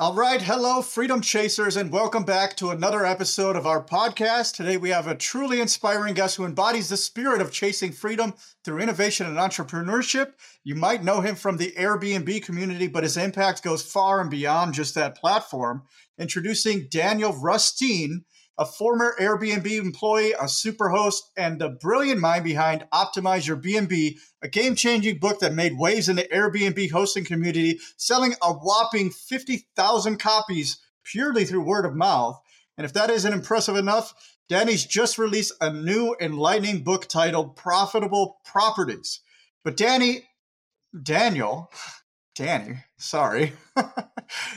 All right, hello, freedom chasers, and welcome back to another episode of our podcast. Today we have a truly inspiring guest who embodies the spirit of chasing freedom through innovation and entrepreneurship. You might know him from the Airbnb community, but his impact goes far and beyond just that platform. Introducing Daniel Rusteen, a former Airbnb employee, a superhost, and the brilliant mind behind Optimize Your BNB, a game changing book that made waves in the Airbnb hosting community, selling a whopping 50,000 copies purely through word of mouth. And if that isn't impressive enough, Danny's just released a new enlightening book titled Profitable Properties. But Danny, Daniel, Danny, sorry,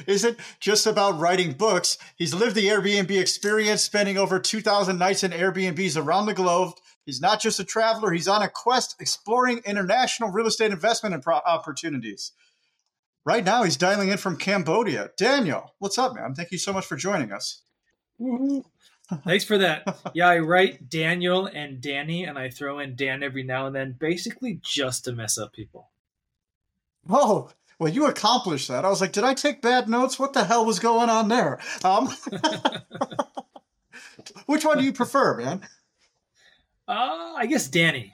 isn't just about writing books. He's lived the Airbnb experience, spending over 2,000 nights in Airbnbs around the globe. He's not just a traveler, he's on a quest exploring international real estate investment opportunities. Right now, he's dialing in from Cambodia. Daniel, what's up, man? Thank you so much for joining us. Thanks for that. Yeah, I write Daniel and Danny, and I throw in Dan every now and then, basically just to mess up people. Whoa, well, you accomplished that. I was like, did I take bad notes? What the hell was going on there? Um, which one do you prefer, man? Uh, I guess Danny.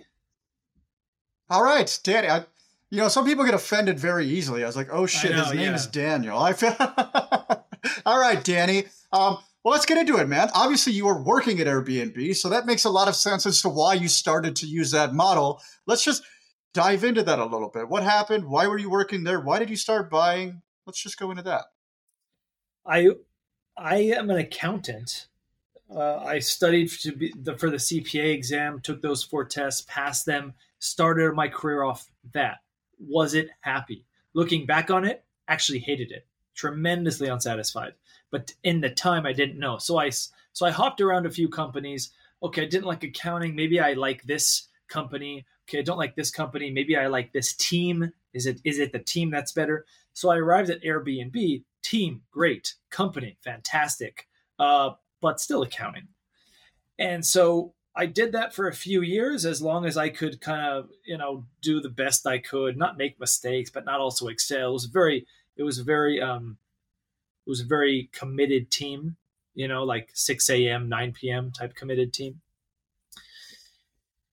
All right, Danny. I, you know, some people get offended very easily. I was like, oh shit, know, his name yeah. is Daniel. I feel. All right, Danny. Um, well, let's get into it, man. Obviously, you were working at Airbnb, so that makes a lot of sense as to why you started to use that model. Let's just dive into that a little bit. What happened? Why were you working there? Why did you start buying? Let's just go into that. I I am an accountant. Uh, I studied to be the, for the CPA exam, took those four tests, passed them, started my career off that. Was it happy? Looking back on it, actually hated it. Tremendously unsatisfied. But in the time, I didn't know. So I so I hopped around a few companies. Okay, I didn't like accounting. Maybe I like this company. Okay, I don't like this company. Maybe I like this team. Is it is it the team that's better? So I arrived at Airbnb. Team, great. Company, fantastic. Uh, but still accounting. And so I did that for a few years as long as I could kind of, you know, do the best I could, not make mistakes, but not also excel. It was very, it was very, um, it was a very committed team, you know, like 6 a.m., 9 p.m. type committed team.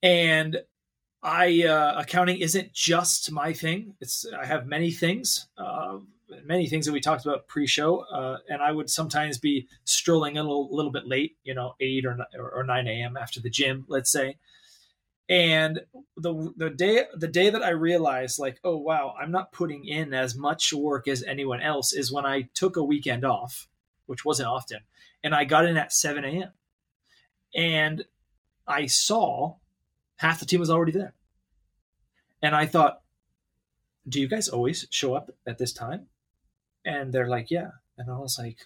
And I, uh, accounting isn't just my thing. It's, I have many things, uh, many things that we talked about pre-show, uh, and I would sometimes be strolling a little, little bit late, you know, eight or or nine a.m. after the gym, let's say. And the the day the day that I realized, like, oh wow, I'm not putting in as much work as anyone else, is when I took a weekend off, which wasn't often, and I got in at seven a.m. And I saw half the team was already there, and I thought, do you guys always show up at this time? And they're like, yeah. And I was like,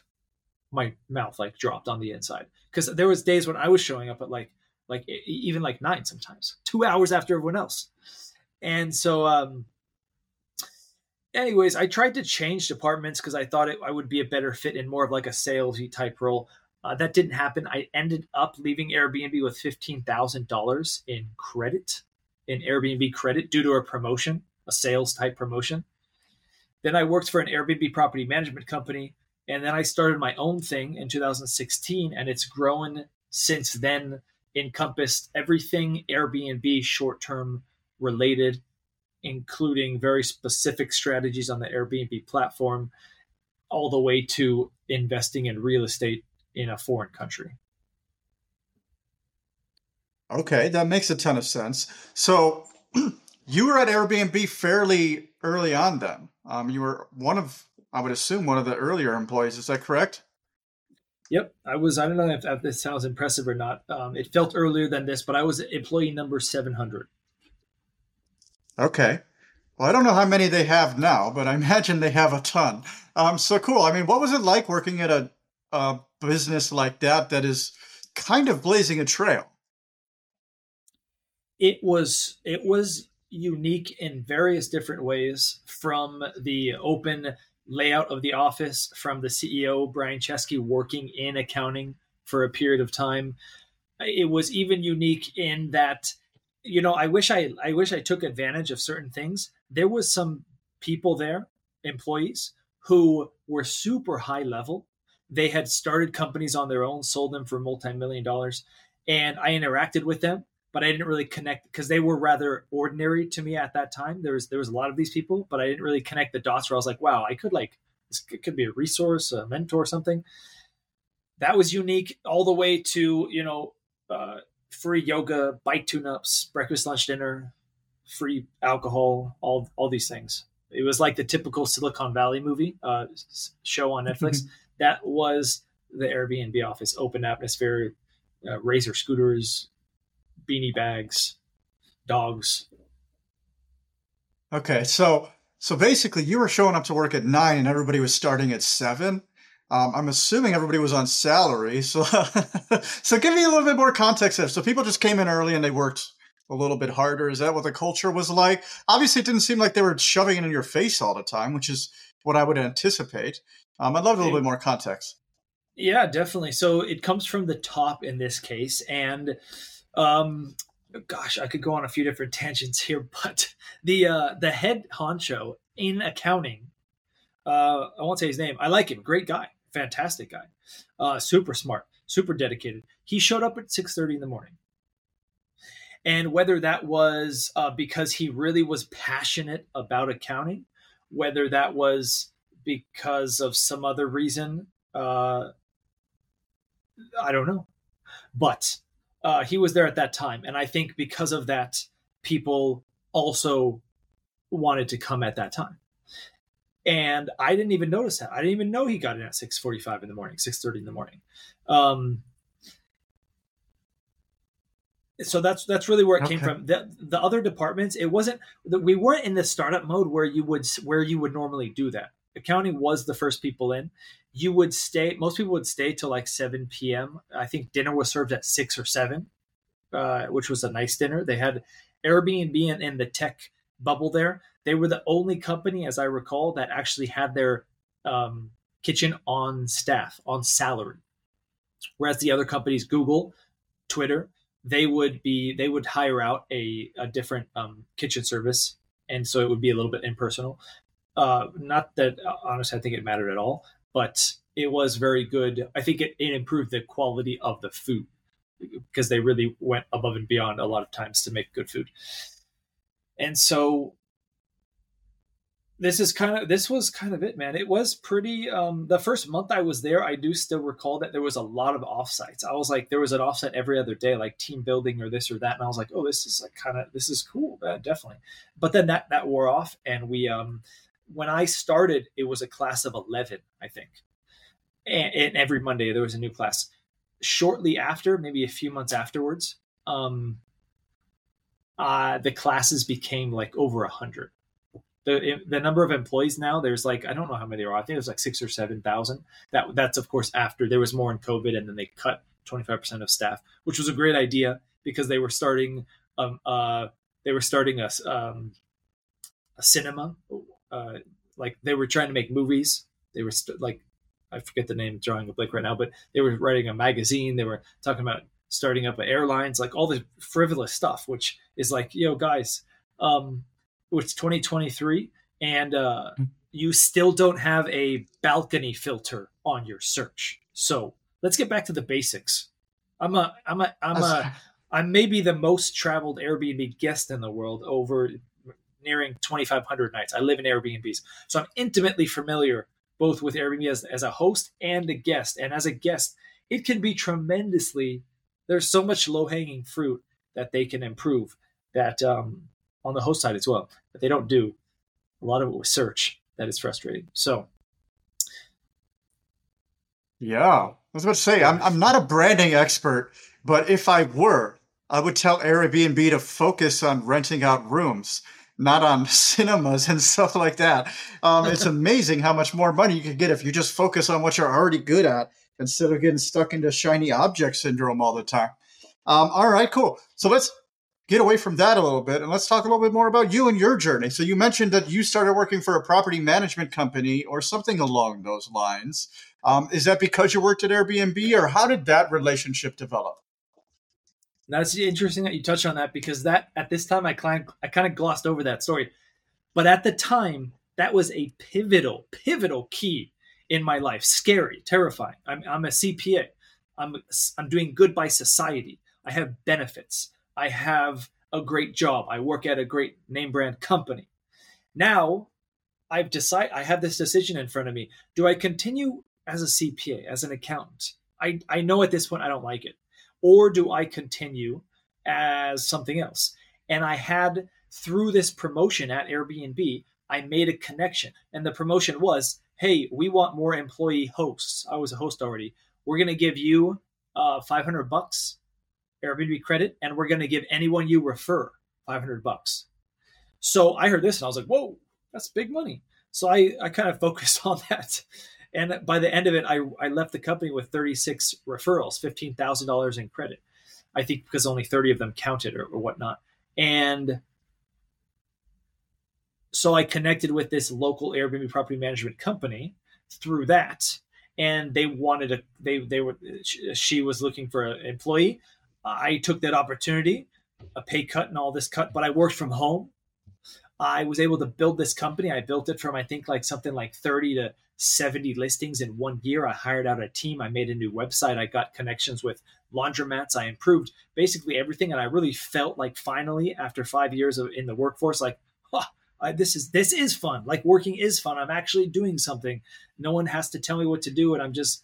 my mouth like dropped on the inside because there was days when I was showing up at like, like even like nine sometimes, two hours after everyone else. And so, um, anyways, I tried to change departments because I thought it, I would be a better fit in more of like a salesy type role. Uh, that didn't happen. I ended up leaving Airbnb with fifteen thousand dollars in credit, in Airbnb credit due to a promotion, a sales type promotion. Then I worked for an Airbnb property management company, and then I started my own thing in 2016, and it's grown since then. Encompassed everything Airbnb short term related, including very specific strategies on the Airbnb platform, all the way to investing in real estate in a foreign country. Okay, that makes a ton of sense. So you were at Airbnb fairly early on then. Um, you were one of, I would assume, one of the earlier employees. Is that correct? Yep, I was. I don't know if, if this sounds impressive or not. Um, it felt earlier than this, but I was employee number seven hundred. Okay. Well, I don't know how many they have now, but I imagine they have a ton. Um, so cool. I mean, what was it like working at a, a business like that that is kind of blazing a trail? It was. It was unique in various different ways from the open layout of the office from the CEO Brian Chesky working in accounting for a period of time. It was even unique in that you know I wish I I wish I took advantage of certain things. There was some people there, employees who were super high level. They had started companies on their own, sold them for multi million dollars, and I interacted with them, but I didn't really connect because they were rather ordinary to me at that time. There was there was a lot of these people, but I didn't really connect the dots where I was like, wow, I could like this could be a resource, a mentor, something. That was unique all the way to you know uh, free yoga, bike tune-ups, breakfast, lunch, dinner, free alcohol, all all these things. It was like the typical Silicon Valley movie uh, show on Netflix. that was the Airbnb office, open atmosphere, uh, razor scooters, beanie bags, dogs. Okay, so so basically, you were showing up to work at nine, and everybody was starting at seven. Um, I'm assuming everybody was on salary, so so give me a little bit more context there. So people just came in early and they worked a little bit harder. Is that what the culture was like? Obviously, it didn't seem like they were shoving it in your face all the time, which is what I would anticipate. Um, I'd love a little bit more context. Yeah, definitely. So it comes from the top in this case, and um, gosh, I could go on a few different tangents here, but the uh, the head honcho in accounting, uh, I won't say his name. I like him. Great guy, fantastic guy, uh, super smart, super dedicated. He showed up at six thirty in the morning, and whether that was uh, because he really was passionate about accounting, whether that was because of some other reason, uh, I don't know, but uh, he was there at that time, and I think because of that, people also wanted to come at that time. And I didn't even notice that. I didn't even know he got in at six forty-five in the morning, six thirty in the morning. Um, so that's that's really where it okay. came from. The, the other departments, it wasn't. We weren't in the startup mode where you would where you would normally do that. Accounting was the first people in. You would stay most people would stay till like 7 p.m i think dinner was served at 6 or 7 uh, which was a nice dinner. They had airbnb in, in the tech bubble there. They were the only company as i recall that actually had their um, kitchen on staff on salary. Whereas the other companies google twitter they would be they would hire out a, a different um, kitchen service. And so it would be a little bit impersonal uh, not that honestly i think it mattered at all but it was very good. I think it, it improved the quality of the food because they really went above and beyond a lot of times to make good food. And so this is kind of this was kind of it man it was pretty um the first month i was there i do still recall that there was a lot of offsites i was like there was an offsite every other day like team building or this or that and i was like oh this is like kind of this is cool man, definitely but then that that wore off and we um when I started, it was a class of 11, I think. And, and, every Monday there was a new class. Shortly after, maybe a few months afterwards, um, uh, the classes became like over a hundred. The, the number of employees now, there's like, I don't know how many there are. I think it was like six or 7,000. That, that's of course after there was more in COVID and then they cut 25% of staff, which was a great idea because they were starting, um, uh, they were starting a, um, a cinema uh, like they were trying to make movies. They were st- like, I forget the name, drawing a blank right now, but they were writing a magazine. They were talking about starting up airlines, like all this frivolous stuff, which is like, yo, guys, um, it's 2023 and uh, hmm. you still don't have a balcony filter on your search. So let's get back to the basics. I'm a, I'm a, I'm a, I'm maybe the most traveled Airbnb guest in the world over nearing 2,500 nights. I live in Airbnbs. So I'm intimately familiar both with Airbnb as, as a host and a guest. And as a guest, it can be tremendously, there's so much low hanging fruit that they can improve that um, on the host side as well, that they don't do. A lot of it with search that is frustrating. So, yeah, I was about to say, I'm, I'm not a branding expert, but if I were, I would tell Airbnb to focus on renting out rooms not on cinemas and stuff like that. Um, it's amazing how much more money you can get if you just focus on what you're already good at instead of getting stuck into shiny object syndrome all the time. Um, all right, cool. So let's get away from that a little bit and let's talk a little bit more about you and your journey. So you mentioned that you started working for a property management company or something along those lines. Um, is that because you worked at Airbnb or how did that relationship develop? That's interesting that you touch on that because that at this time I kind I kind of glossed over that story, but at the time that was a pivotal, pivotal key in my life. Scary, terrifying. I'm, I'm a CPA. I'm, I'm doing good by society. I have benefits. I have a great job. I work at a great name brand company. Now I've decided I have this decision in front of me. Do I continue as a CPA, as an accountant? I, I know at this point I don't like it. Or do I continue as something else? And I had through this promotion at Airbnb, I made a connection. And the promotion was, hey, we want more employee hosts. I was a host already. We're going to give you uh, 500 bucks Airbnb credit, and we're going to give anyone you refer 500 bucks. So I heard this and I was like, whoa, that's big money. So I, I kind of focused on that. And by the end of it, I, I left the company with 36 referrals, $15,000 in credit. I think because only 30 of them counted or, or whatnot. And so I connected with this local Airbnb property management company through that. And they wanted a, they, they were, she was looking for an employee. I took that opportunity, a pay cut and all this cut, but I worked from home. I was able to build this company. I built it from, I think, like something like 30 to 70 listings in one year. I hired out a team. I made a new website. I got connections with laundromats. I improved basically everything. And I really felt like finally, after five years of, in the workforce, like, huh, I, this is this is fun. Like working is fun. I'm actually doing something. No one has to tell me what to do, and I'm just,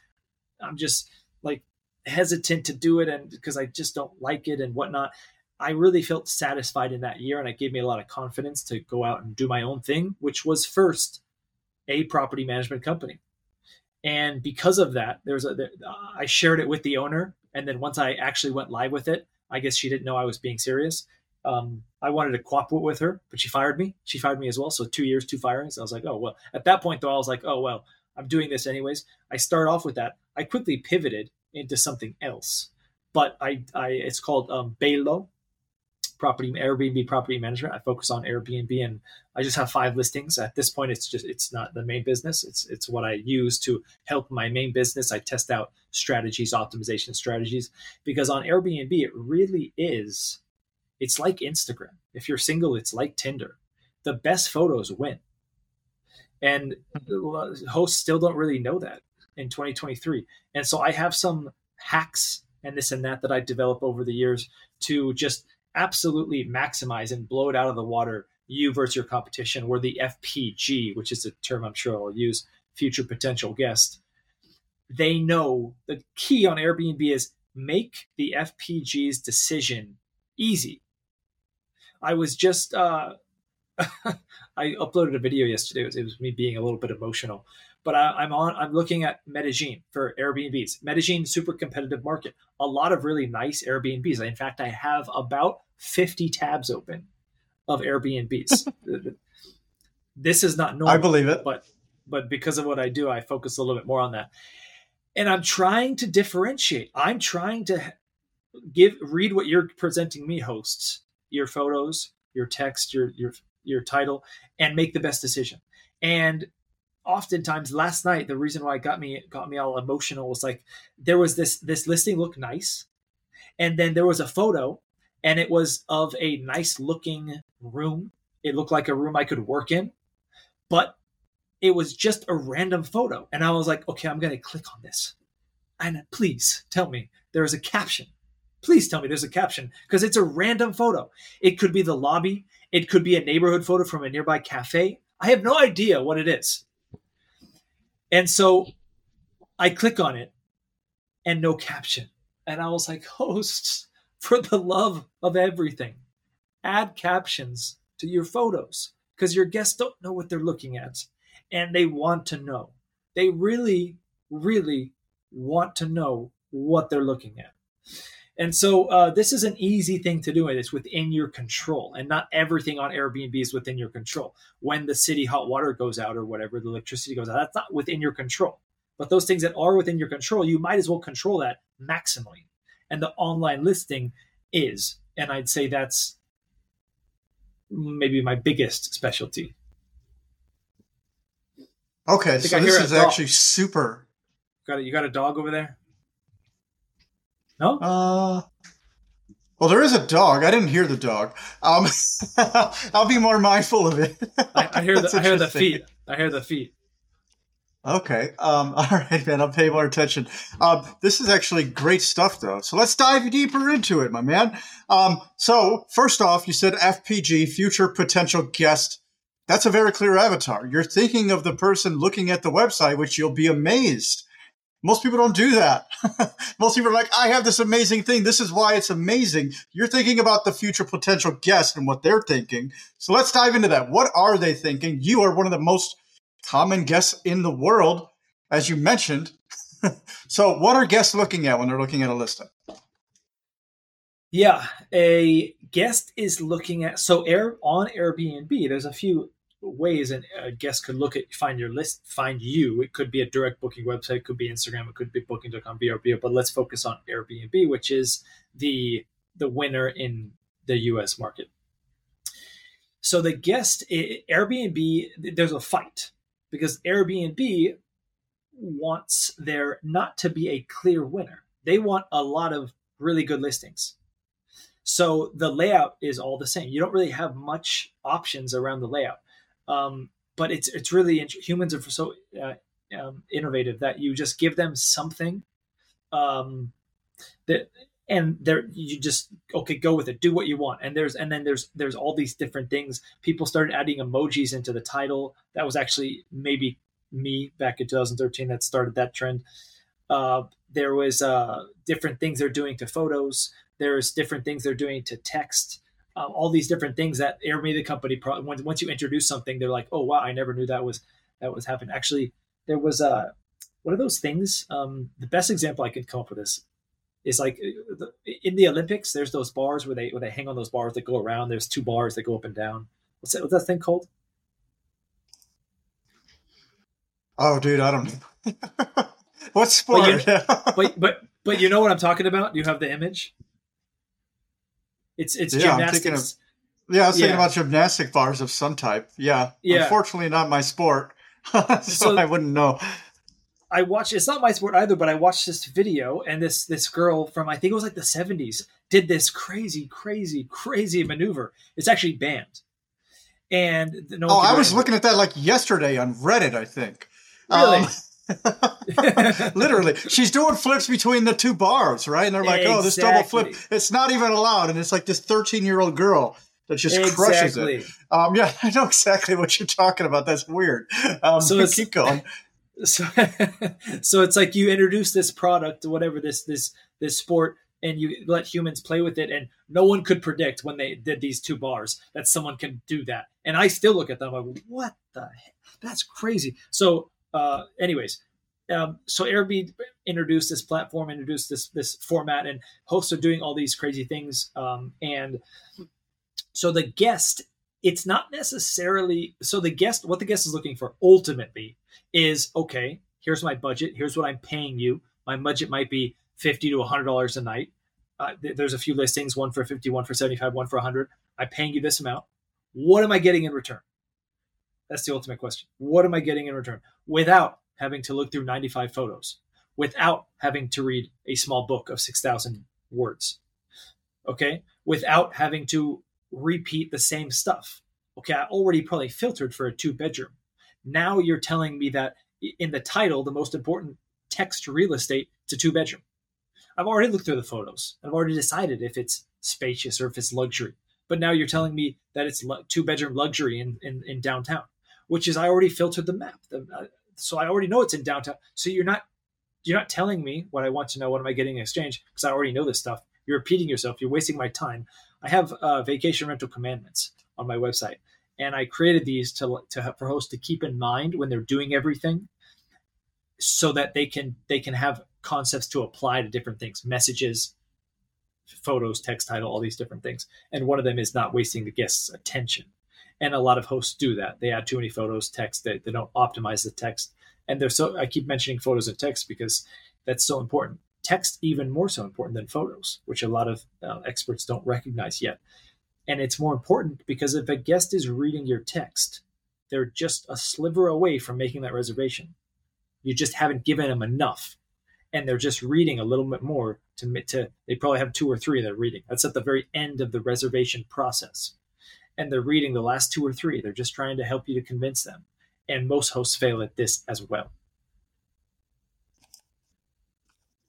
I'm just like hesitant to do it, and because I just don't like it and whatnot. I really felt satisfied in that year, and it gave me a lot of confidence to go out and do my own thing, which was first a property management company. And because of that, there was a, there, I shared it with the owner, and then once I actually went live with it, I guess she didn't know I was being serious. Um, I wanted to cooperate with her, but she fired me. She fired me as well. So two years, two firings. I was like, oh well. At that point, though, I was like, oh well, I'm doing this anyways. I start off with that. I quickly pivoted into something else, but I, I it's called um, Belo, property Airbnb property management. I focus on Airbnb and I just have five listings. At this point, it's just it's not the main business. It's it's what I use to help my main business. I test out strategies, optimization strategies, because on Airbnb it really is. It's like Instagram. If you're single, it's like Tinder. The best photos win. And hosts still don't really know that in 2023. And so I have some hacks and this and that that I develop over the years to just absolutely maximize and blow it out of the water you versus your competition, where the FPG, which is a term I'm sure I'll use, future potential guest, they know the key on Airbnb is make the FPG's decision easy. I was just, uh, I uploaded a video yesterday. It was, it was, me being a little bit emotional, but I, am on. I'm looking at Medellin for Airbnbs. Medellin, super competitive market. A lot of really nice Airbnbs. In fact, I have about 50 tabs open of Airbnbs. this is not normal. I believe it, but but because of what I do, I focus a little bit more on that. And I'm trying to differentiate. I'm trying to give read what you're presenting me, hosts, your photos, your text, your your your title, and make the best decision. And oftentimes last night the reason why it got me got me all emotional was like there was this this listing looked nice and then there was a photo and it was of a nice looking room. It looked like a room i could work in but it was just a random photo and i was like okay i'm going to click on this. And please tell me there's a caption. Please tell me there's a caption because it's a random photo. It could be the lobby. It could be a neighborhood photo from a nearby cafe. I have no idea what it is and so I click on it and no caption. And I was like, hosts, for the love of everything, add captions to your photos because your guests don't know what they're looking at and they want to know. They really, really want to know what they're looking at. And so uh, this is an easy thing to do, and it's within your control. And not everything on Airbnb is within your control. When the city hot water goes out or whatever, the electricity goes out, that's not within your control. But those things that are within your control, you might as well control that maximally. And the online listing is. And I'd say that's maybe my biggest specialty. Okay, so this is actually super. Got it. You got a dog over there? No. Uh, Well, there is a dog. I didn't hear the dog. Um, I'll be more mindful of it. I, I hear the I hear the feet. I hear the feet. Okay. Um, all right, man. I'll pay more attention. Um, this is actually great stuff, though. So let's dive deeper into it, my man. Um, so first off, you said FPG, future potential guest. That's a very clear avatar. You're thinking of the person looking at the website, which you'll be amazed most people don't do that. Most people are like, I have this amazing thing. This is why it's amazing. You're thinking about the future potential guest and what they're thinking. So let's dive into that. What are they thinking? You are one of the most common guests in the world, as you mentioned. so, what are guests looking at when they're looking at a listing? Yeah, a guest is looking at so air on Airbnb. There's a few ways and a guest could look at find your list find you. It could be a direct booking website it could be instagram it could be booking.com vrbo but let's focus on airbnb which is the the winner in the us market. So the guest airbnb there's a fight because airbnb wants there not to be a clear winner. They want a lot of really good listings. So the layout is all the same. You don't really have much options around the layout um, but it's it's really humans are so uh, um, innovative that you just give them something um, that and there you just okay go with it. Do what you want. And there's and then there's there's all these different things. People started adding emojis into the title. That was actually maybe me back in 2013 that started that trend. Uh, there was uh, different things they're doing to photos. There's different things they're doing to text um, all these different things that Airbnb the company pro- once, once you introduce something they're like oh wow I never knew that was that was happening. Actually there was a uh, what are those things um, the best example I could come up with this is like uh, in the Olympics there's those bars where they where they hang on those bars that go around. There's two bars that go up and down. What's that what's that thing called? Oh dude I don't know what sport but, you, but but but you know what I'm talking about? You have the image it's it's yeah, gymnastics. Of, yeah, I was thinking yeah. about gymnastic bars of some type. Yeah. Yeah. Unfortunately, not my sport, so, so, I wouldn't know. I watched. It's not my sport either, but I watched this video, and this this girl from I think it was like the '70s did this crazy, crazy, crazy maneuver. It's actually banned. And no oh, I was looking at that like yesterday on Reddit. I think. Really. Um, Literally, she's doing flips between the two bars, right? And they're like, exactly. "Oh, this double flip, it's not even allowed." And it's like this thirteen-year-old girl that just exactly. crushes it. Um, yeah, I know exactly what you're talking about. That's weird. Um, so keep going. So, so it's like you introduce this product, whatever this this this sport, and you let humans play with it, and no one could predict when they did these two bars that someone can do that. And I still look at them like, what the heck? That's crazy. So uh, anyways, um, so Airbnb introduced this platform, introduced this this format, and hosts are doing all these crazy things. Um, and so the guest, it's not necessarily so the guest. What the guest is looking for ultimately is okay. Here's my budget. Here's what I'm paying you. My budget might be fifty to hundred dollars a night. Uh, th- there's a few listings, one for fifty, one for 75, one for 100. I'm paying you this amount. What am I getting in return? That's the ultimate question. What am I getting in return without having to look through 95 photos, without having to read a small book of 6,000 words? Okay. Without having to repeat the same stuff. Okay. I already probably filtered for a two bedroom. Now you're telling me that in the title, the most important text real estate, a two bedroom. I've already looked through the photos. I've already decided if it's spacious or if it's luxury. But now you're telling me that it's two bedroom luxury in, in, in downtown which is I already filtered the map. The, uh, so I already know it's in downtown. So you're not you're not telling me what I want to know. What am I getting in exchange? Because I already know this stuff. You're repeating yourself. You're wasting my time. I have uh, vacation rental commandments on my website, and I created these to to for hosts to keep in mind when they're doing everything, so that they can they can have concepts to apply to different things, messages, photos, text title, all these different things. And one of them is not wasting the guest's attention and a lot of hosts do that. They add too many photos text they, they don't optimize the text. And they're so i keep mentioning photos and text because that's so important. Text even more so important than photos which a lot of uh, experts don't recognize yet. And it's more important because if a guest is reading your text they're just a sliver away from making that reservation. You just haven't given them enough. And they're just reading a little bit more to to they probably have two or three they're reading. That's at the very end of the reservation process, and they're reading the last two or three. They're just trying to help you to convince them, and most hosts fail at this as well.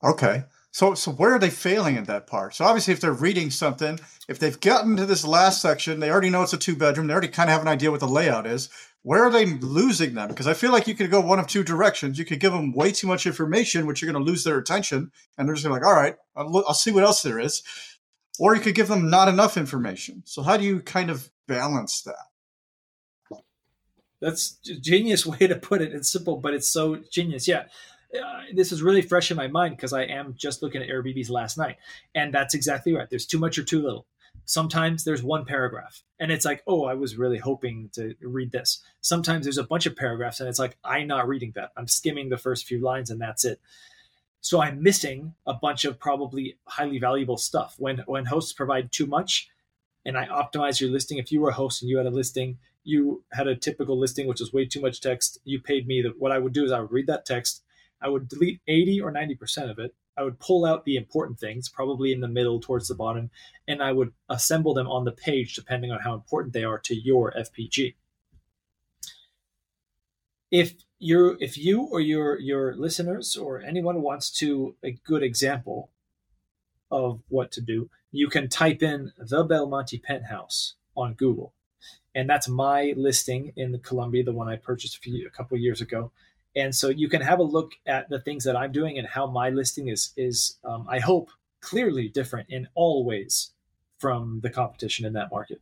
Okay. So, so where are they failing in that part? So obviously, if they're reading something, if they've gotten to this last section, they already know it's a two bedroom. They already kind of have an idea what the layout is. Where are they losing them? Because I feel like you could go one of two directions. You could give them way too much information, which you're going to lose their attention, and they're just going to be like, all right, I'll, I'll see what else there is. Or you could give them not enough information. So how do you kind of balance that? That's a genius way to put it. It's simple, but it's so genius. Yeah uh, this is really fresh in my mind because I am just looking at Airbnbs last night, and that's exactly right. There's too much or too little. Sometimes there's one paragraph, and it's like, oh, I was really hoping to read this. Sometimes there's a bunch of paragraphs, and it's like, I'm not reading that. I'm skimming the first few lines, and that's it. So I'm missing a bunch of probably highly valuable stuff. When when hosts provide too much, and I optimize your listing. If you were a host and you had a listing, you had a typical listing which was way too much text. You paid me. The, what I would do is I would read that text I would delete 80 or 90% of it. I would pull out the important things, probably in the middle towards the bottom, and I would assemble them on the page depending on how important they are to your FPG. If you if you or your your listeners or anyone wants to a good example of what to do, you can type in the Belmonte penthouse on Google. And that's my listing in the Colombia, the one I purchased a, few, a couple years ago and so you can have a look at the things that I'm doing and how my listing is is um, I hope clearly different in all ways from the competition in that market.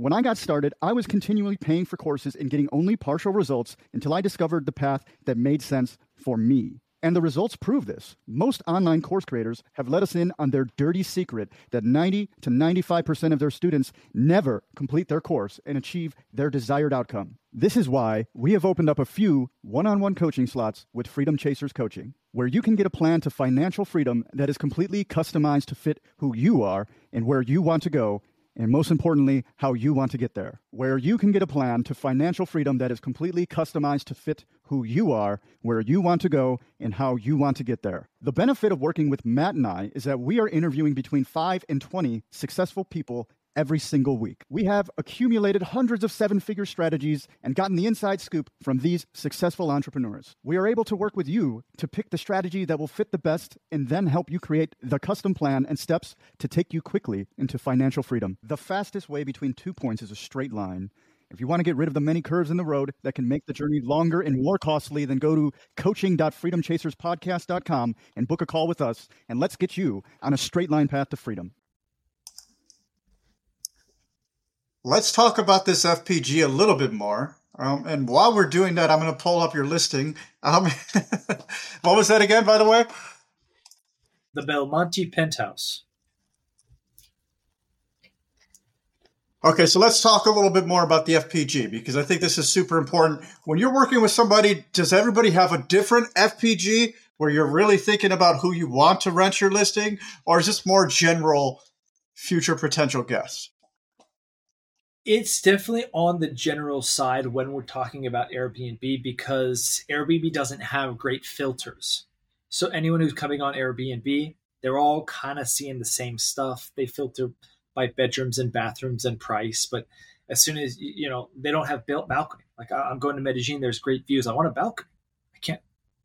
When I got started, I was continually paying for courses and getting only partial results until I discovered the path that made sense for me. And the results prove this. Most online course creators have let us in on their dirty secret that 90 to 95% of their students never complete their course and achieve their desired outcome. This is why we have opened up a few one on one coaching slots with Freedom Chasers Coaching, where you can get a plan to financial freedom that is completely customized to fit who you are and where you want to go and most importantly, how you want to get there, where you can get a plan to financial freedom that is completely customized to fit who you are, where you want to go, and how you want to get there. The benefit of working with Matt and I is that we are interviewing between 5 and 20 successful people every single week. We have accumulated hundreds of seven figure strategies and gotten the inside scoop from these successful entrepreneurs. We are able to work with you to pick the strategy that will fit the best and then help you create the custom plan and steps to take you quickly into financial freedom. The fastest way between two points is a straight line. If you want to get rid of the many curves in the road that can make the journey longer and more costly, then go to coaching.freedomchaserspodcast.com and book a call with us, and let's get you on a straight line path to freedom. Let's talk about this FPG a little bit more. Um, and while we're doing that, I'm going to pull up your listing. Um, what was that again, by the way? The Belmonte Penthouse. Okay, so let's talk a little bit more about the FPG because I think this is super important. When you're working with somebody, does everybody have a different FPG where you're really thinking about who you want to rent your listing, or is this more general future potential guests? It's definitely on the general side when we're talking about Airbnb because Airbnb doesn't have great filters. So anyone who's coming on Airbnb, they're all kind of seeing the same stuff. They filter by bedrooms and bathrooms and price, but as soon as you know they don't have built balcony. Like I'm going to Medellin, there's great views. I want a balcony. I can't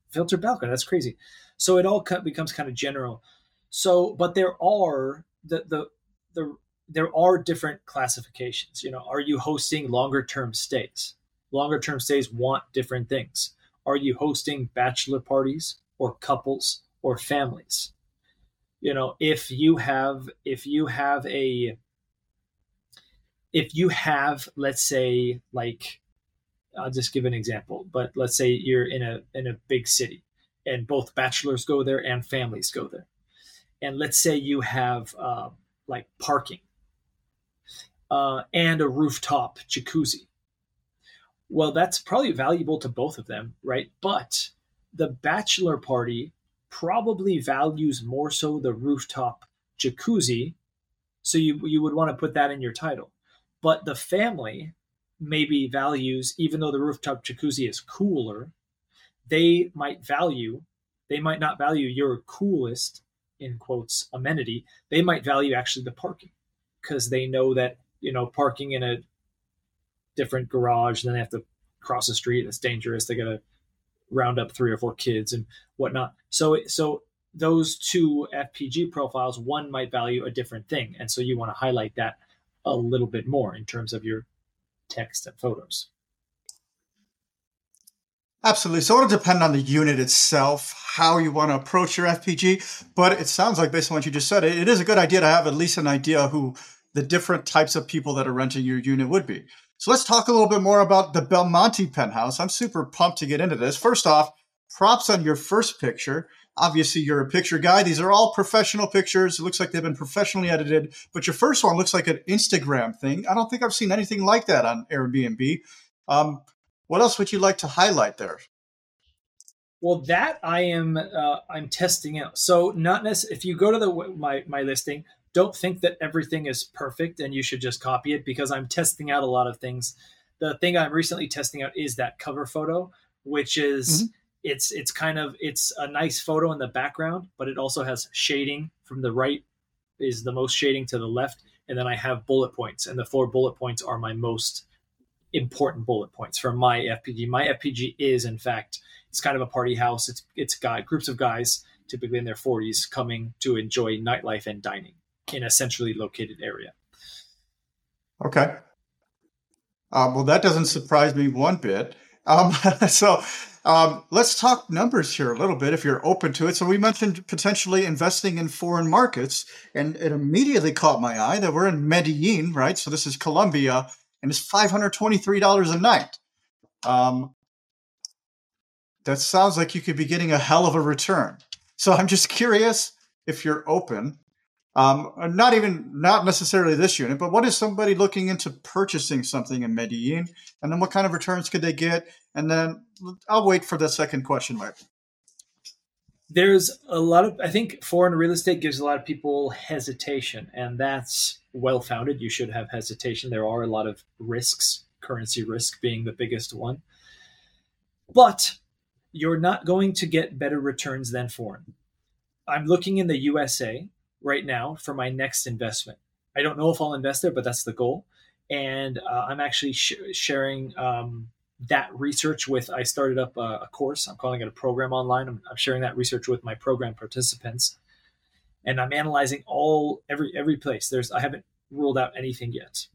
filter balcony. That's crazy. So it all becomes kind of general. So, but there are the the the there are different classifications. You know, are you hosting longer term stays? Longer term stays want different things. Are you hosting bachelor parties or couples or families? You know, if you have if you have a if you have let's say like I'll just give an example, but let's say you're in a in a big city and both bachelors go there and families go there and let's say you have uh, like parking uh, and a rooftop jacuzzi. Well, that's probably valuable to both of them, right? But the bachelor party probably values more so the rooftop jacuzzi. So you, you would want to put that in your title. But the family maybe values, even though the rooftop jacuzzi is cooler, they might value, they might not value your coolest, in quotes, amenity. They might value actually the parking because they know that, you know, parking in a different garage, then they have to cross the street. It's dangerous. They got to round up three or four kids and whatnot. So, so those two FPG profiles, one might value a different thing. And so you want to highlight that a little bit more in terms of your text and photos. Absolutely. So it'll depend on the unit itself, how you want to approach your FPG. But it sounds like, based on what you just said, it is a good idea to have at least an idea who the different types of people that are renting your unit would be. So let's talk a little bit more about the Belmonte penthouse. I'm super pumped to get into this. First off, props on your first picture. Obviously, you're a picture guy. These are all professional pictures. It looks like they've been professionally edited, but your first one looks like an Instagram thing. I don't think I've seen anything like that on Airbnb. Um, what else would you like to highlight there? Well, that I am uh, I'm testing out. So not necessarily if you go to the my my listing, don't think that everything is perfect and you should just copy it because I'm testing out a lot of things. The thing I'm recently testing out is that cover photo, which is mm-hmm. it's it's kind of it's a nice photo in the background, but it also has shading from the right is the most shading to the left, and then I have bullet points, and the four bullet points are my most important bullet points for my FPG. My FPG is, in fact, it's kind of a party house. It's it's got groups of guys, typically in their 40s, coming to enjoy nightlife and dining in a centrally located area. Okay. Uh, well, that doesn't surprise me one bit. Um, so um, let's talk numbers here a little bit if you're open to it. So we mentioned potentially investing in foreign markets, and it immediately caught my eye that we're in Medellin, right? So this is Colombia and it's $523 a night. Um, that sounds like you could be getting a hell of a return. So I'm just curious if you're open. Um, not even, not necessarily this unit, but what is somebody looking into purchasing something in Medellin? And then what kind of returns could they get? And then I'll wait for the second question, Mike. There's a lot of, I think foreign real estate gives a lot of people hesitation, and that's well founded. You should have hesitation. There are a lot of risks, currency risk being the biggest one. But you're not going to get better returns than foreign. I'm looking in the USA right now for my next investment. I don't know if I'll invest there, but that's the goal. And uh, I'm actually sh- sharing um, that research with. I started up a, a, course. I'm calling it a program online. I'm, I'm sharing that research with my program participants and I'm analyzing all every every place. There's I haven't ruled out anything yet,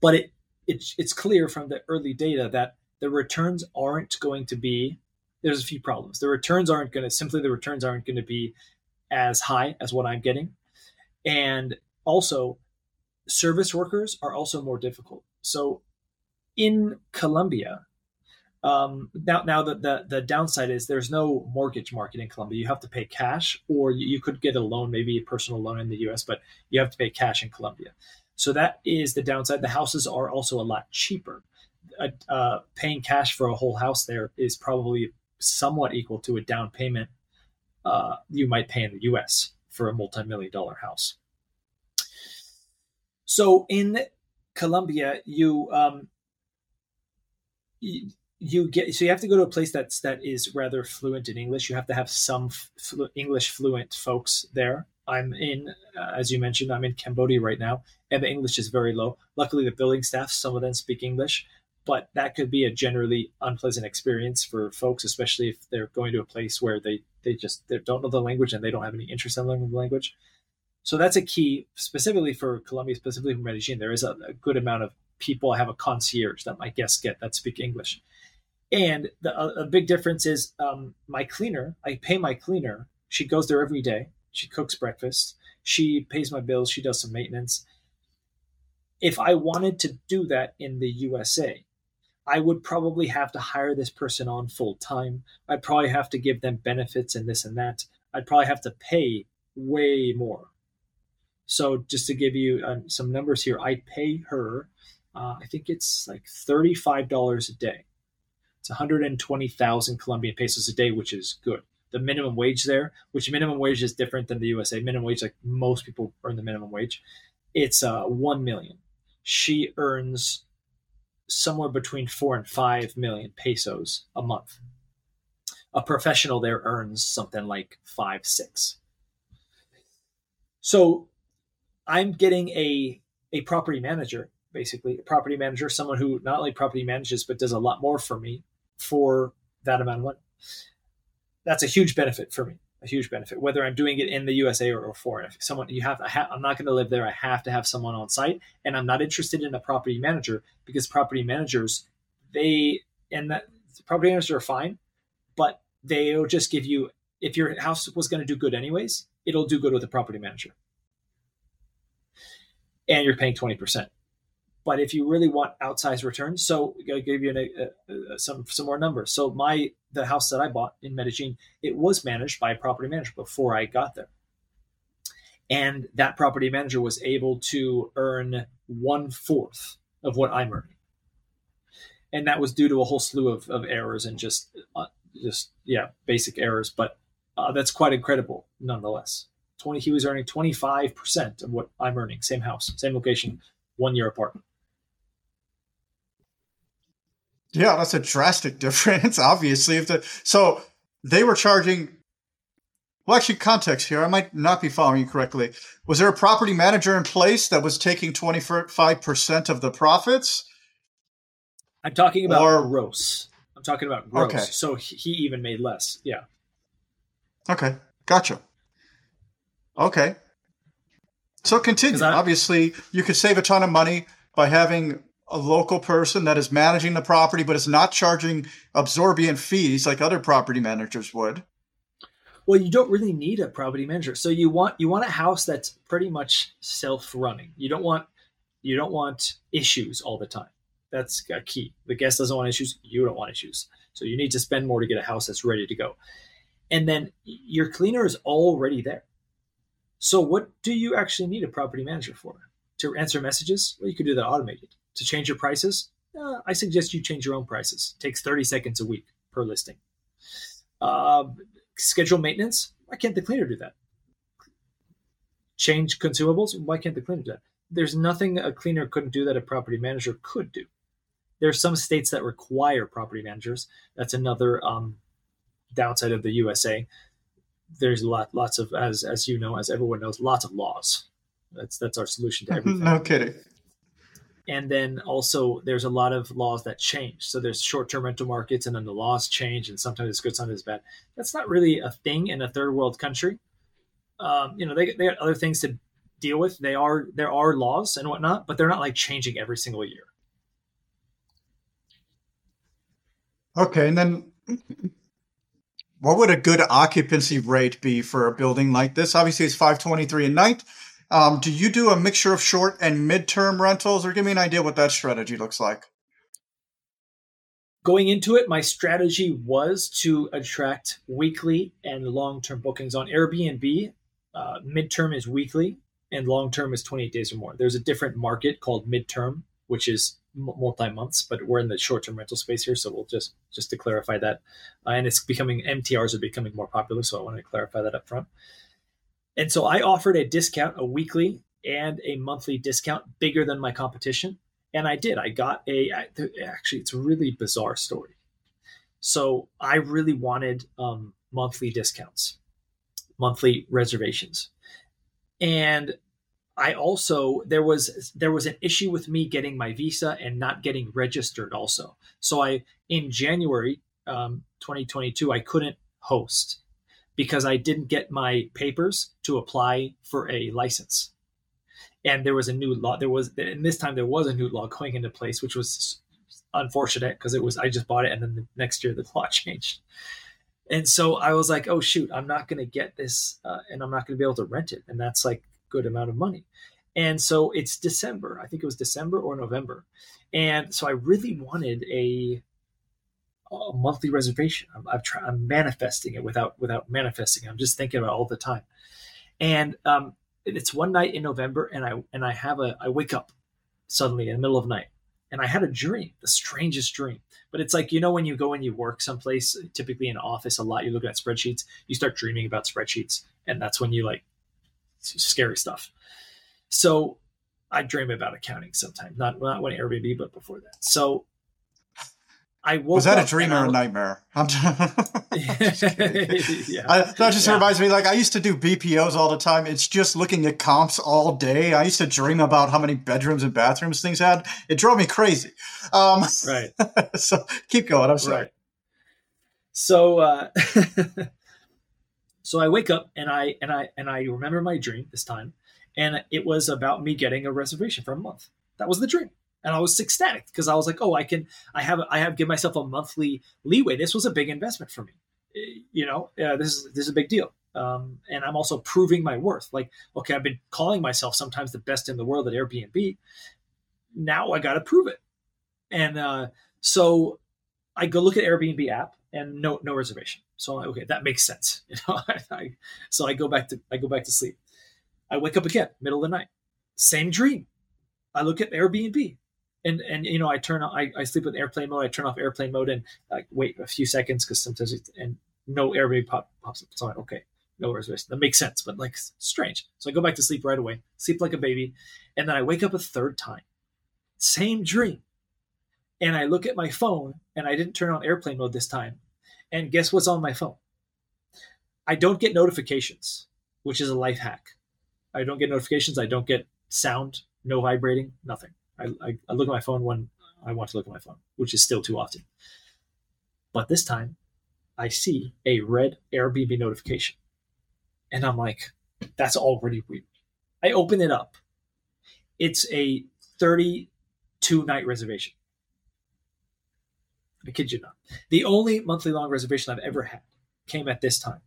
but it it's it's clear from the early data that the returns aren't going to be. There's a few problems. The returns aren't going to simply the returns aren't going to be as high as what I'm getting, and also service workers are also more difficult. So in Colombia, um, now, now the, the, the downside is there's no mortgage market in Colombia. You have to pay cash, or you, you, could get a loan, maybe a personal loan in the U.S., but you have to pay cash in Colombia. So that is the downside. The houses are also a lot cheaper. Uh, uh, paying cash for a whole house there is probably somewhat equal to a down payment uh, you might pay in the U.S. for a multi-million dollar house. So in Colombia, you um, you get so you have to go to a place that's that is rather fluent in English. You have to have some flu- English fluent folks there. I'm in, uh, as you mentioned, I'm in Cambodia right now, and the English is very low. Luckily, the building staff, some of them speak English, but that could be a generally unpleasant experience for folks, especially if they're going to a place where they they just they don't know the language and they don't have any interest in learning the language. So that's a key, specifically for Colombia, specifically for Medellin. There is a, a good amount of people. I have a concierge that my guests get that speak English and the, a, a big difference is um, my cleaner, I pay my cleaner. She goes there every day. She cooks breakfast. She pays my bills. She does some maintenance. If I wanted to do that in the USA, I would probably have to hire this person on full time. I'd probably have to give them benefits and this and that. I'd probably have to pay way more. So just to give you um, some numbers here, I pay her, uh, I think it's like $35 a day. It's 120,000 Colombian pesos a day, which is good. The minimum wage there, which minimum wage is different than the USA minimum wage, like most people earn the minimum wage, it's uh, 1 million. She earns somewhere between four and five million pesos a month. A professional there earns something like five, six. So I'm getting a a property manager, basically a property manager, someone who not only property manages but does a lot more for me for that amount of money. That's a huge benefit for me. A huge benefit, whether I'm doing it in the USA or, or foreign. If someone you have, I am not going to live there. I have to have someone on site, and I'm not interested in a property manager because property managers, they and that property managers are fine, but they'll just give you if your house was going to do good anyways, it'll do good with a property manager and you're paying 20%. But if you really want outsized returns, so I'll give you an, a, a, some some more numbers. So my the house that I bought in Medellin, it was managed by a property manager before I got there, and that property manager was able to earn one fourth of what I'm earning, and that was due to a whole slew of, of errors and just uh, just yeah basic errors. But uh, that's quite incredible nonetheless. 20 he was earning 25% of what I'm earning, same house, same location, one year apart. Yeah, that's a drastic difference, obviously. If the so they were charging well actually context here, I might not be following you correctly. Was there a property manager in place that was taking 25% of the profits? I'm talking about or, gross. I'm talking about gross. Okay. So he even made less. Yeah. Okay. Gotcha. Okay. So continue. Obviously, you could save a ton of money by having a local person that is managing the property, but is not charging absorbent fees like other property managers would. Well, you don't really need a property manager. So you want you want a house that's pretty much self-running. You don't want you don't want issues all the time. That's a key. The guest doesn't want issues. You don't want issues. So you need to spend more to get a house that's ready to go. And then your cleaner is already there. So, what do you actually need a property manager for? To answer messages? Well, you could do that automated. To change your prices? Uh, I suggest you change your own prices. It takes 30 seconds a week per listing. Uh, schedule maintenance? Why can't the cleaner do that? Change consumables? Why can't the cleaner do that? There's nothing a cleaner couldn't do that a property manager could do. There are some states that require property managers. That's another um, downside of the USA there's a lot, lots of, as as you know, as everyone knows, lots of laws. That's that's our solution to everything. no kidding. And then also there's a lot of laws that change. So there's short-term rental markets, and then the laws change, and sometimes it's good, sometimes it's bad. That's not really a thing in a third world country. Um, you know, they they got other things to deal with. They are there are laws and whatnot, but they're not like changing every single year. Okay, and then what would a good occupancy rate be for a building like this? Obviously, it's 523 a night. Um, do you do a mixture of short and midterm rentals, or give me an idea what that strategy looks like? Going into it, my strategy was to attract weekly and long term bookings on Airbnb. Uh, midterm is weekly, and long term is 28 days or more. There's a different market called midterm, which is multi months, but we're in the short term rental space here, so we'll just just to clarify that. Uh, and it's becoming MTRs are becoming more popular, so I want to clarify that up front. And so I offered a discount, a weekly and a monthly discount, bigger than my competition, and I did. I got a actually it's a really bizarre story. So I really wanted um, monthly discounts, monthly reservations, and I also there was there was an issue with me getting my visa and not getting registered also. So I in January um, 2022 I couldn't host because I didn't get my papers to apply for a license. And there was a new law. There was and this time there was a new law going into place, which was unfortunate because it was I just bought it and then the next year the law changed. And so I was like, oh shoot, I'm not going to get this, uh, and I'm not going to be able to rent it. And that's like good amount of money. And so it's December. I think it was December or November. And so I really wanted a, a monthly reservation. I'm, I'm, I'm manifesting it without without manifesting. I'm just thinking about it all the time. And um, it's one night in November, and I and I have a I wake up suddenly in the middle of the night, and I had a dream, the strangest dream. But it's like you know when you go and you work someplace, typically in an office, a lot. You look at spreadsheets, you start dreaming about spreadsheets, and that's when you like scary stuff. So I dream about accounting sometimes, not not when Airbnb, but before that. So I woke was that a dream or a nightmare? I'm yeah. I, that just yeah. reminds me. Like I used to do BPOs all the time. It's just looking at comps all day. I used to dream about how many bedrooms and bathrooms things had. It drove me crazy. Um, right. so keep going. I'm sorry. Right. So, uh, so I wake up and I and I and I remember my dream this time, and it was about me getting a reservation for a month. That was the dream and I was ecstatic because I was like, oh, I can, I have, I have give myself a monthly leeway. This was a big investment for me. Eh, you know, this is this is a big deal, um, and I'm also proving my worth. Like, okay, I've been calling myself sometimes the best in the world at Airbnb. Now I got to prove it, and uh, so I go look at Airbnb app and no no reservation. So I'm like, okay, that makes sense. You know, I, so I go back to I go back to sleep. I wake up again, middle of the night, same dream. I look at Airbnb, and and you know I turn I, I sleep with airplane mode. I turn off airplane mode and like wait a few seconds because sometimes it, and no airplane pop, pops up. So like, okay, no reservation. That makes sense, but like strange. So I go back to sleep right away, sleep like a baby, and then I wake up a third time, same dream, and I look at my phone and I didn't turn on airplane mode this time, and guess what's on my phone? I don't get notifications, which is a life hack. I don't get notifications. I don't get sound, no vibrating, nothing. I, I, I look at my phone when I want to look at my phone, which is still too often. But this time, I see a red Airbnb notification. And I'm like, that's already weird. I open it up. It's a 32 night reservation. I kid you not. The only monthly long reservation I've ever had came at this time.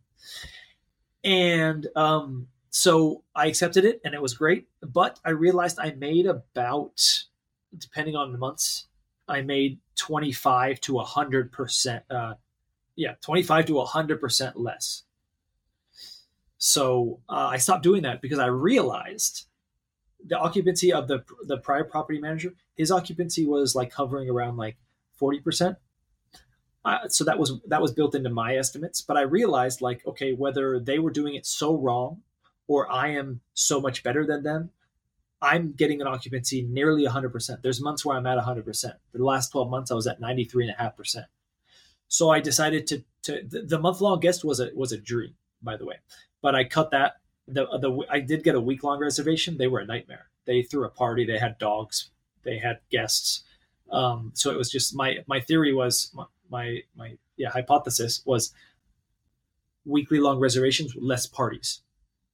And um, so I accepted it and it was great. But I realized I made about, depending on the months, I made 25 to 100%. Uh, yeah, 25 to 100% less. So uh, I stopped doing that because I realized the occupancy of the the prior property manager, his occupancy was like hovering around like 40%. Uh, so that was that was built into my estimates, but I realized like okay, whether they were doing it so wrong or I am so much better than them, I'm getting an occupancy nearly 100%. There's months where I'm at 100%. For the last 12 months, I was at 93.5%. So I decided to, to the, the month long guest was a, was a dream, by the way, but I cut that. The, the, I did get a week long reservation. They were a nightmare. They threw a party. They had dogs. They had guests. Um, so it was just my, my theory was my, my, my yeah, hypothesis was weekly long reservations, less parties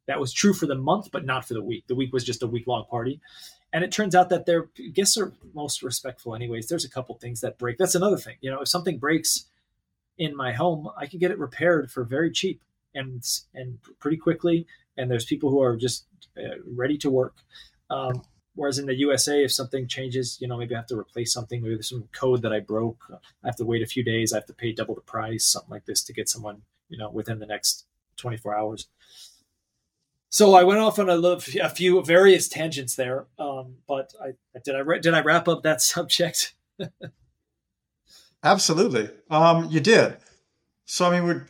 that was true for the month, but not for the week. The week was just a week long party. And it turns out that their guests are most respectful, anyways. There's a couple things that break. That's another thing. You know, if something breaks in my home, I can get it repaired for very cheap and and pretty quickly. And there's people who are just uh, ready to work. Um, whereas in the USA, if something changes, you know, maybe I have to replace something. Maybe there's some code that I broke. I have to wait a few days. I have to pay double the price, something like this, to get someone, you know, within the next 24 hours. So I went off on a, a few various tangents there, um, but I did I did I wrap up that subject? Absolutely, um, you did. So I mean, we're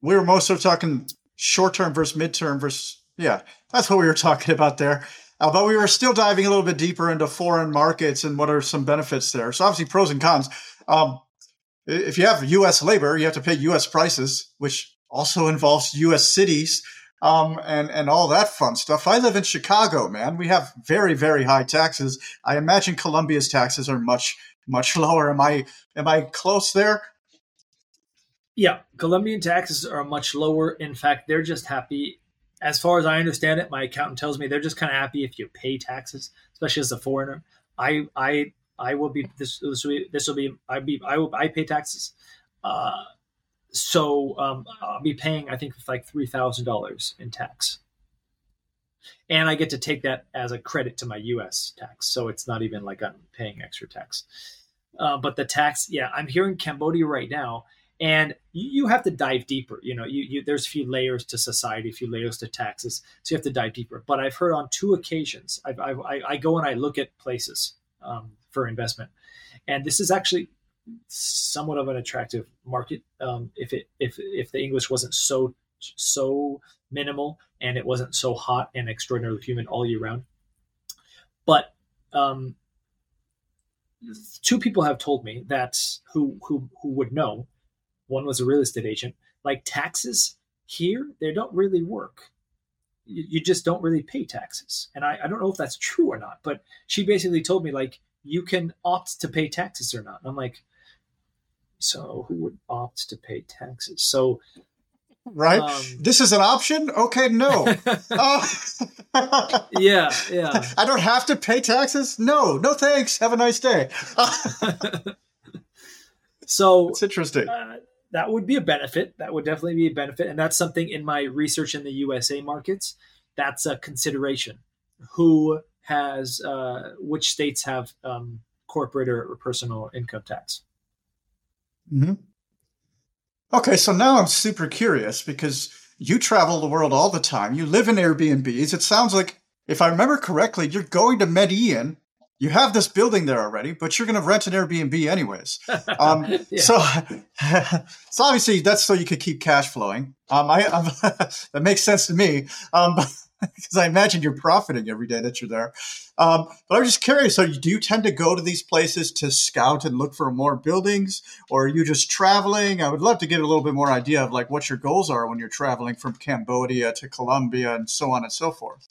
we were mostly talking short term versus midterm versus yeah, that's what we were talking about there. Uh, but we were still diving a little bit deeper into foreign markets and what are some benefits there. So obviously pros and cons. Um, if you have U.S. labor, you have to pay U.S. prices, which also involves U.S. cities um, and and all that fun stuff. I live in Chicago, man. We have very very high taxes. I imagine Colombia's taxes are much much lower. Am I am I close there? Yeah, Colombian taxes are much lower. In fact, they're just happy. As far as I understand it, my accountant tells me they're just kind of happy if you pay taxes, especially as a foreigner. I I I will be this this will be, this will be I be I will I pay taxes. Uh, so um, I'll be paying, I think, like three thousand dollars in tax, and I get to take that as a credit to my U.S. tax. So it's not even like I'm paying extra tax. Uh, but the tax, yeah, I'm here in Cambodia right now, and you, have to dive deeper. You know, you, you, there's a few layers to society, a few layers to taxes, so you have to dive deeper. But I've heard on two occasions, I've, I've, i I, go and I look at places um, for investment, and this is actually somewhat of an attractive market um, if it if if the English wasn't so so minimal and it wasn't so hot and extraordinarily humid all year round. But um, two people have told me that who who who would know. One was a real estate agent. Like taxes here, they don't really work. You, just don't really pay taxes, and I, I don't know if that's true or not. But she basically told me like you can opt to pay taxes or not. And I'm like, so who would opt to pay taxes? So right? Um, this is an option? Okay, no. uh, yeah, yeah. I don't have to pay taxes? No, no thanks. Have a nice day. so it's interesting. Uh, that would be a benefit. That would definitely be a benefit. And that's something in my research in the USA markets, that's a consideration. Who has, uh, which states have um, corporate or, or personal income tax? Mm-hmm. Okay, so now I'm super curious because you travel the world all the time. You live in Airbnbs. It sounds like, if I remember correctly, you're going to Medellin. You have this building there already, but you're going to rent an Airbnb anyways. Um, So, so obviously that's so you could keep cash flowing. Um, I, that makes sense to me. Um, because I imagine you're profiting every day that you're there. Um, but I'm just curious. So, do you tend to go to these places to scout and look for more buildings, or are you just traveling? I would love to get a little bit more idea of like what your goals are when you're traveling from Cambodia to Colombia and so on and so forth.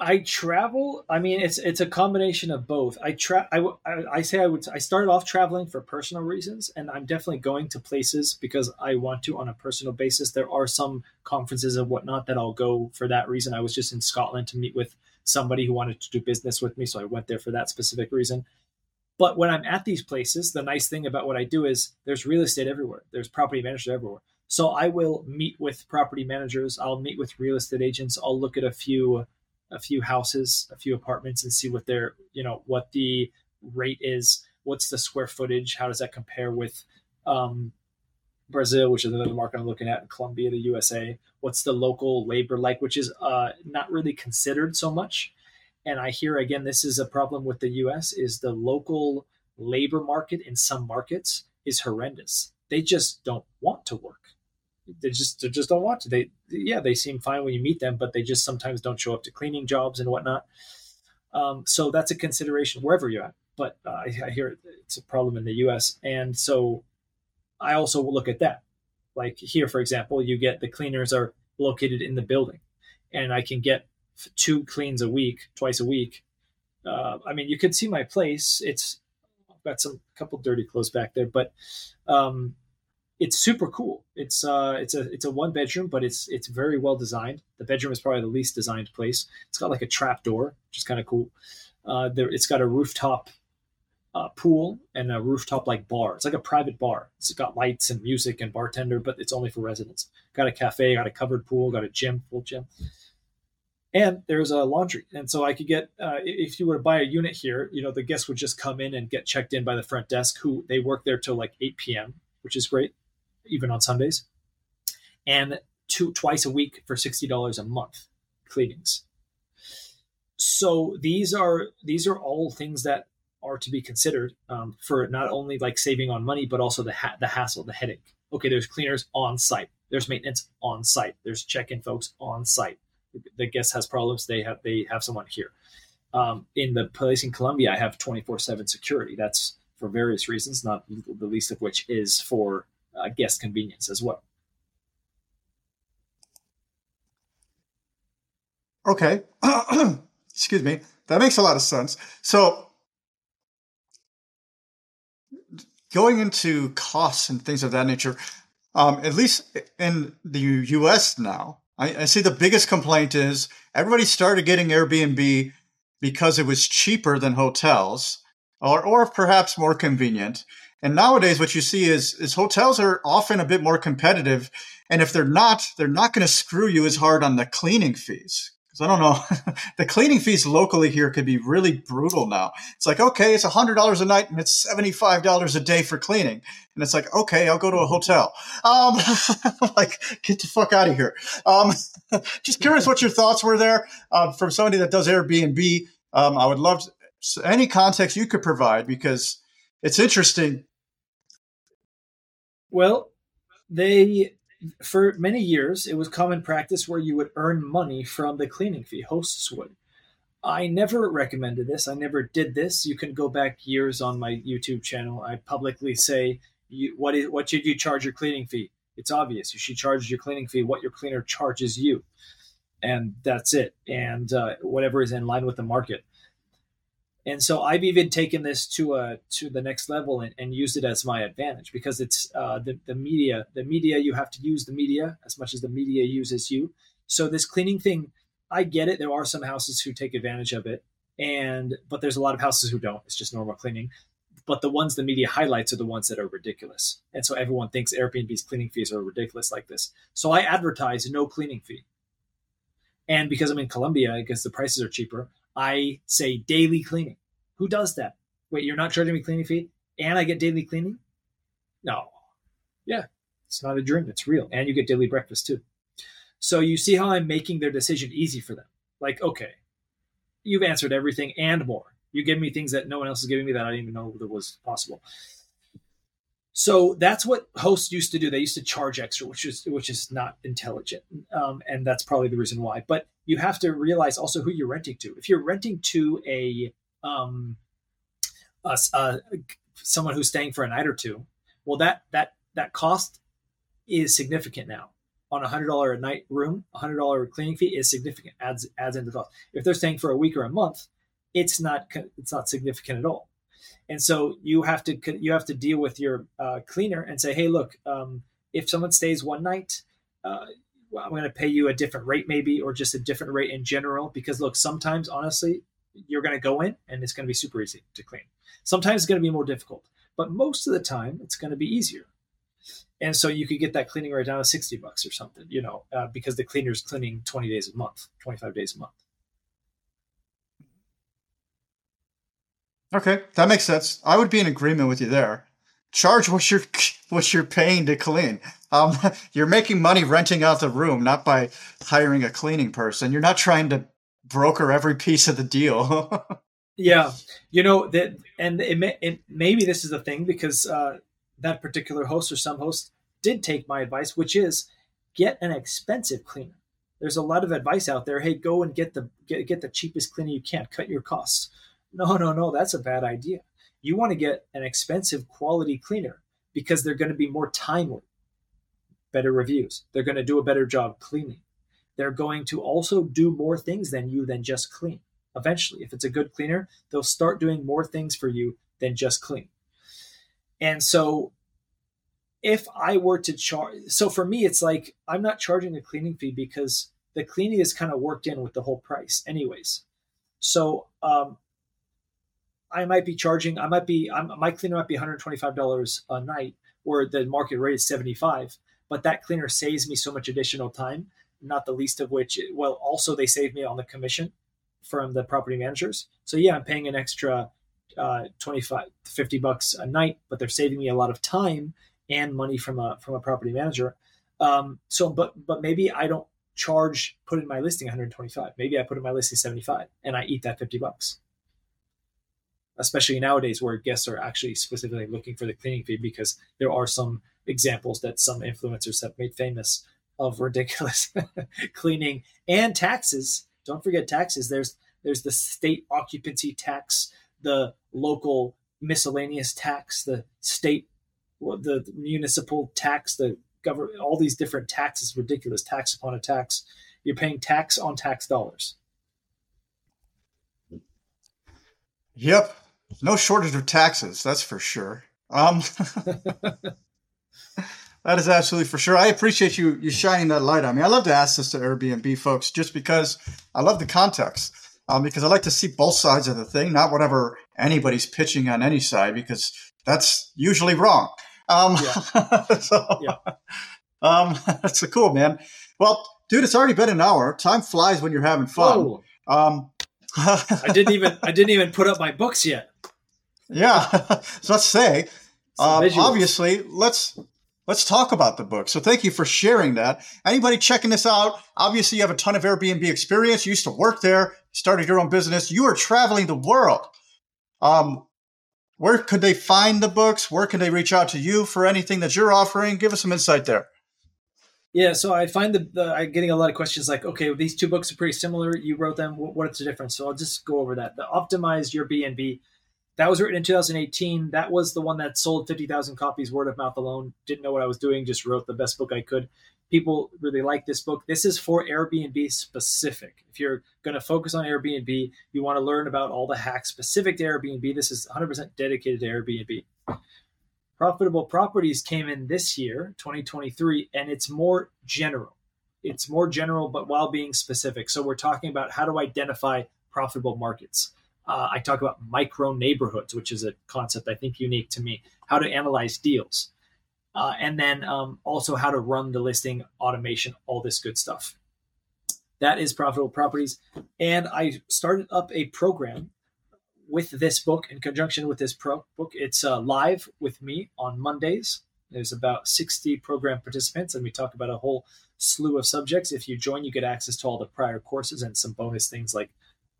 I travel. I mean, it's it's a combination of both. I tra- I, I, I say I would. I started off traveling for personal reasons, and I'm definitely going to places because I want to on a personal basis. There are some conferences and whatnot that I'll go for that reason. I was just in Scotland to meet with somebody who wanted to do business with me, so I went there for that specific reason. But when I'm at these places, the nice thing about what I do is there's real estate everywhere. There's property managers everywhere. So I will meet with property managers. I'll meet with real estate agents. I'll look at a few a few houses, a few apartments, and see what their you know what the rate is. What's the square footage? How does that compare with um, Brazil, which is another market I'm looking at, Colombia, the USA? What's the local labor like, which is uh, not really considered so much. And I hear again, this is a problem with the US: is the local labor market in some markets is horrendous. They just don't want to work they just they just don't want to. They yeah, they seem fine when you meet them, but they just sometimes don't show up to cleaning jobs and whatnot. Um, so that's a consideration wherever you're at. But uh, I, I, hear it's a problem in the U.S. and so I also look at that. Like here, for example, you get the cleaners are located in the building, and I can get two cleans a week, twice a week. Uh, I mean, you could see my place. It's I've got some couple dirty clothes back there, but um, it's super cool. It's uh, it's a it's a one bedroom, but it's it's very well designed. The bedroom is probably the least designed place. It's got like a trap door, which is kind of cool. Uh, there, it's got a rooftop uh, pool and a rooftop like bar. It's like a private bar. It's got lights and music and bartender, but it's only for residents. Got a cafe, got a covered pool, got a gym, full gym, and there's a laundry. And so I could get uh, if you were to buy a unit here, you know, the guests would just come in and get checked in by the front desk, who they work there till like 8 p.m., which is great even on Sundays, and two twice a week for sixty dollars a month cleanings. So these are these are all things that are to be considered um, for not only like saving on money, but also the ha- the hassle, the headache. Okay, there's cleaners on site. There's maintenance on site. There's check-in folks on site. The guest has problems. They have they have someone here. Um, in the place in Colombia, I have 24/7 security. That's for various reasons, not the least of which is for uh, guest convenience as well. Okay. Excuse me. That makes a lot of sense. So, going into costs and things of that nature, um, at least in the US now, I, I see the biggest complaint is everybody started getting Airbnb because it was cheaper than hotels or, or perhaps more convenient. And nowadays, what you see is, is hotels are often a bit more competitive. And if they're not, they're not going to screw you as hard on the cleaning fees. because I don't know, the cleaning fees locally here could be really brutal now. It's like, okay, it's $100 a night and it's $75 a day for cleaning. And it's like, okay, I'll go to a hotel. Um, like, get the fuck out of here. Um, just curious what your thoughts were there uh, from somebody that does Airbnb. Um, I would love to, any context you could provide because it's interesting. Well, they for many years, it was common practice where you would earn money from the cleaning fee. Hosts would. I never recommended this. I never did this. You can go back years on my YouTube channel. I publicly say, you, "What is what should you charge your cleaning fee?" It's obvious. You should charge your cleaning fee what your cleaner charges you, and that's it. And uh, whatever is in line with the market. And so I've even taken this to a to the next level and, and used it as my advantage because it's uh, the the media. The media you have to use the media as much as the media uses you. So this cleaning thing, I get it. There are some houses who take advantage of it, and but there's a lot of houses who don't. It's just normal cleaning. But the ones the media highlights are the ones that are ridiculous, and so everyone thinks Airbnb's cleaning fees are ridiculous like this. So I advertise no cleaning fee, and because I'm in Colombia, I guess the prices are cheaper. I say daily cleaning. Who does that? Wait, you're not charging me cleaning fee and I get daily cleaning? No. Yeah, it's not a dream. It's real. And you get daily breakfast too. So you see how I'm making their decision easy for them. Like, okay, you've answered everything and more. You give me things that no one else is giving me that I didn't even know that was possible. So that's what hosts used to do. They used to charge extra, which is which is not intelligent, um, and that's probably the reason why. But you have to realize also who you're renting to. If you're renting to a um, someone who's staying for a night or two, well, that that that cost is significant now. On a hundred dollar a night room, a hundred dollar cleaning fee is significant. adds adds into the cost. If they're staying for a week or a month, it's not it's not significant at all and so you have to you have to deal with your uh, cleaner and say hey look um, if someone stays one night uh, i'm going to pay you a different rate maybe or just a different rate in general because look sometimes honestly you're going to go in and it's going to be super easy to clean sometimes it's going to be more difficult but most of the time it's going to be easier and so you could get that cleaning rate down to 60 bucks or something you know uh, because the cleaner's cleaning 20 days a month 25 days a month Okay, that makes sense. I would be in agreement with you there. Charge what you're what you're paying to clean. Um, you're making money renting out the room, not by hiring a cleaning person. You're not trying to broker every piece of the deal. yeah, you know that, and it, may, it, maybe this is the thing because uh, that particular host or some host did take my advice, which is get an expensive cleaner. There's a lot of advice out there. Hey, go and get the get, get the cheapest cleaner you can. Cut your costs no, no, no, that's a bad idea. You want to get an expensive quality cleaner because they're going to be more timely, better reviews. They're going to do a better job cleaning. They're going to also do more things than you than just clean. Eventually, if it's a good cleaner, they'll start doing more things for you than just clean. And so if I were to charge, so for me, it's like I'm not charging a cleaning fee because the cleaning is kind of worked in with the whole price, anyways. So um, I might be charging, I might be, I'm, my cleaner might be $125 a night, where the market rate is 75. But that cleaner saves me so much additional time, not the least of which, well, also they save me on the commission from the property managers. So yeah, I'm paying an extra uh, 25, 50 bucks a night, but they're saving me a lot of time and money from a from a property manager. Um, so, but but maybe I don't charge put in my listing 125. Maybe I put in my listing 75, and I eat that 50 bucks especially nowadays where guests are actually specifically looking for the cleaning fee because there are some examples that some influencers have made famous of ridiculous cleaning and taxes. Don't forget taxes. There's there's the state occupancy tax, the local miscellaneous tax, the state the municipal tax, the government all these different taxes, ridiculous tax upon a tax. You're paying tax on tax dollars. Yep. No shortage of taxes, that's for sure. Um, that is absolutely for sure. I appreciate you you shining that light on me. I love to ask this to Airbnb folks just because I love the context. Um, because I like to see both sides of the thing, not whatever anybody's pitching on any side, because that's usually wrong. Um, yeah. so, yeah. Um, that's a cool, man. Well, dude, it's already been an hour. Time flies when you're having fun. Um, I didn't even I didn't even put up my books yet. yeah. so let's say, um, obviously, let's let's talk about the book. So thank you for sharing that. Anybody checking this out? Obviously, you have a ton of Airbnb experience. You used to work there, started your own business. You are traveling the world. Um, where could they find the books? Where can they reach out to you for anything that you're offering? Give us some insight there. Yeah, so I find the, the I'm getting a lot of questions like, okay, these two books are pretty similar. You wrote them. What, what's the difference? So I'll just go over that. The Optimize Your B&B, that was written in 2018. That was the one that sold 50,000 copies word of mouth alone. Didn't know what I was doing. Just wrote the best book I could. People really like this book. This is for Airbnb specific. If you're going to focus on Airbnb, you want to learn about all the hacks specific to Airbnb. This is 100% dedicated to Airbnb. Profitable Properties came in this year, 2023, and it's more general. It's more general, but while being specific. So we're talking about how to identify profitable markets. Uh, I talk about micro neighborhoods, which is a concept I think unique to me. How to analyze deals, uh, and then um, also how to run the listing automation, all this good stuff. That is profitable properties, and I started up a program with this book in conjunction with this pro book. It's uh, live with me on Mondays. There's about 60 program participants, and we talk about a whole slew of subjects. If you join, you get access to all the prior courses and some bonus things like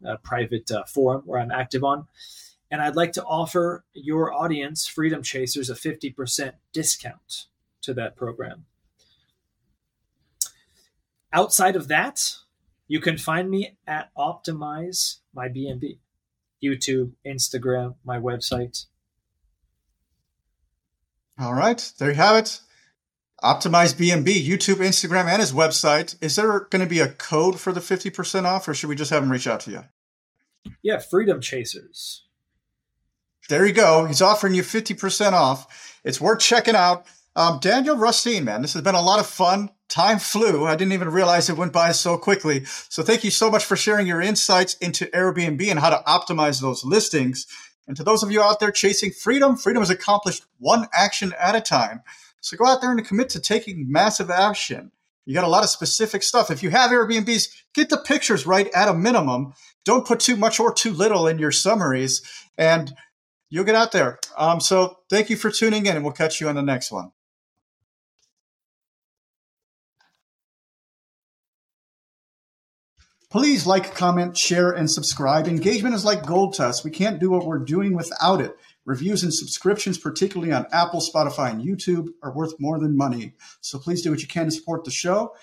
a private uh, forum where I'm active on. And I'd like to offer your audience, Freedom Chasers, a 50% discount to that program. Outside of that, you can find me at Optimize My BNB. YouTube, Instagram, my website. All right, there you have it. Optimize BNB, YouTube, Instagram, and his website. Is there going to be a code for the 50% off, or should we just have him reach out to you? Yeah, Freedom Chasers. There you go. He's offering you 50% off. It's worth checking out. Um, Daniel Rusteen, man, this has been a lot of fun. Time flew. I didn't even realize it went by so quickly. So thank you so much for sharing your insights into Airbnb and how to optimize those listings. And to those of you out there chasing freedom, freedom is accomplished one action at a time. So go out there and commit to taking massive action. You got a lot of specific stuff. If you have Airbnbs, get the pictures right at a minimum. Don't put too much or too little in your summaries, and you'll get out there. Um, so thank you for tuning in, and we'll catch you on the next one. Please like, comment, share, and subscribe. Engagement is like gold tests. We can't do what we're doing without it. Reviews and subscriptions, particularly on Apple, Spotify, and YouTube, are worth more than money. So please do what you can to support the show.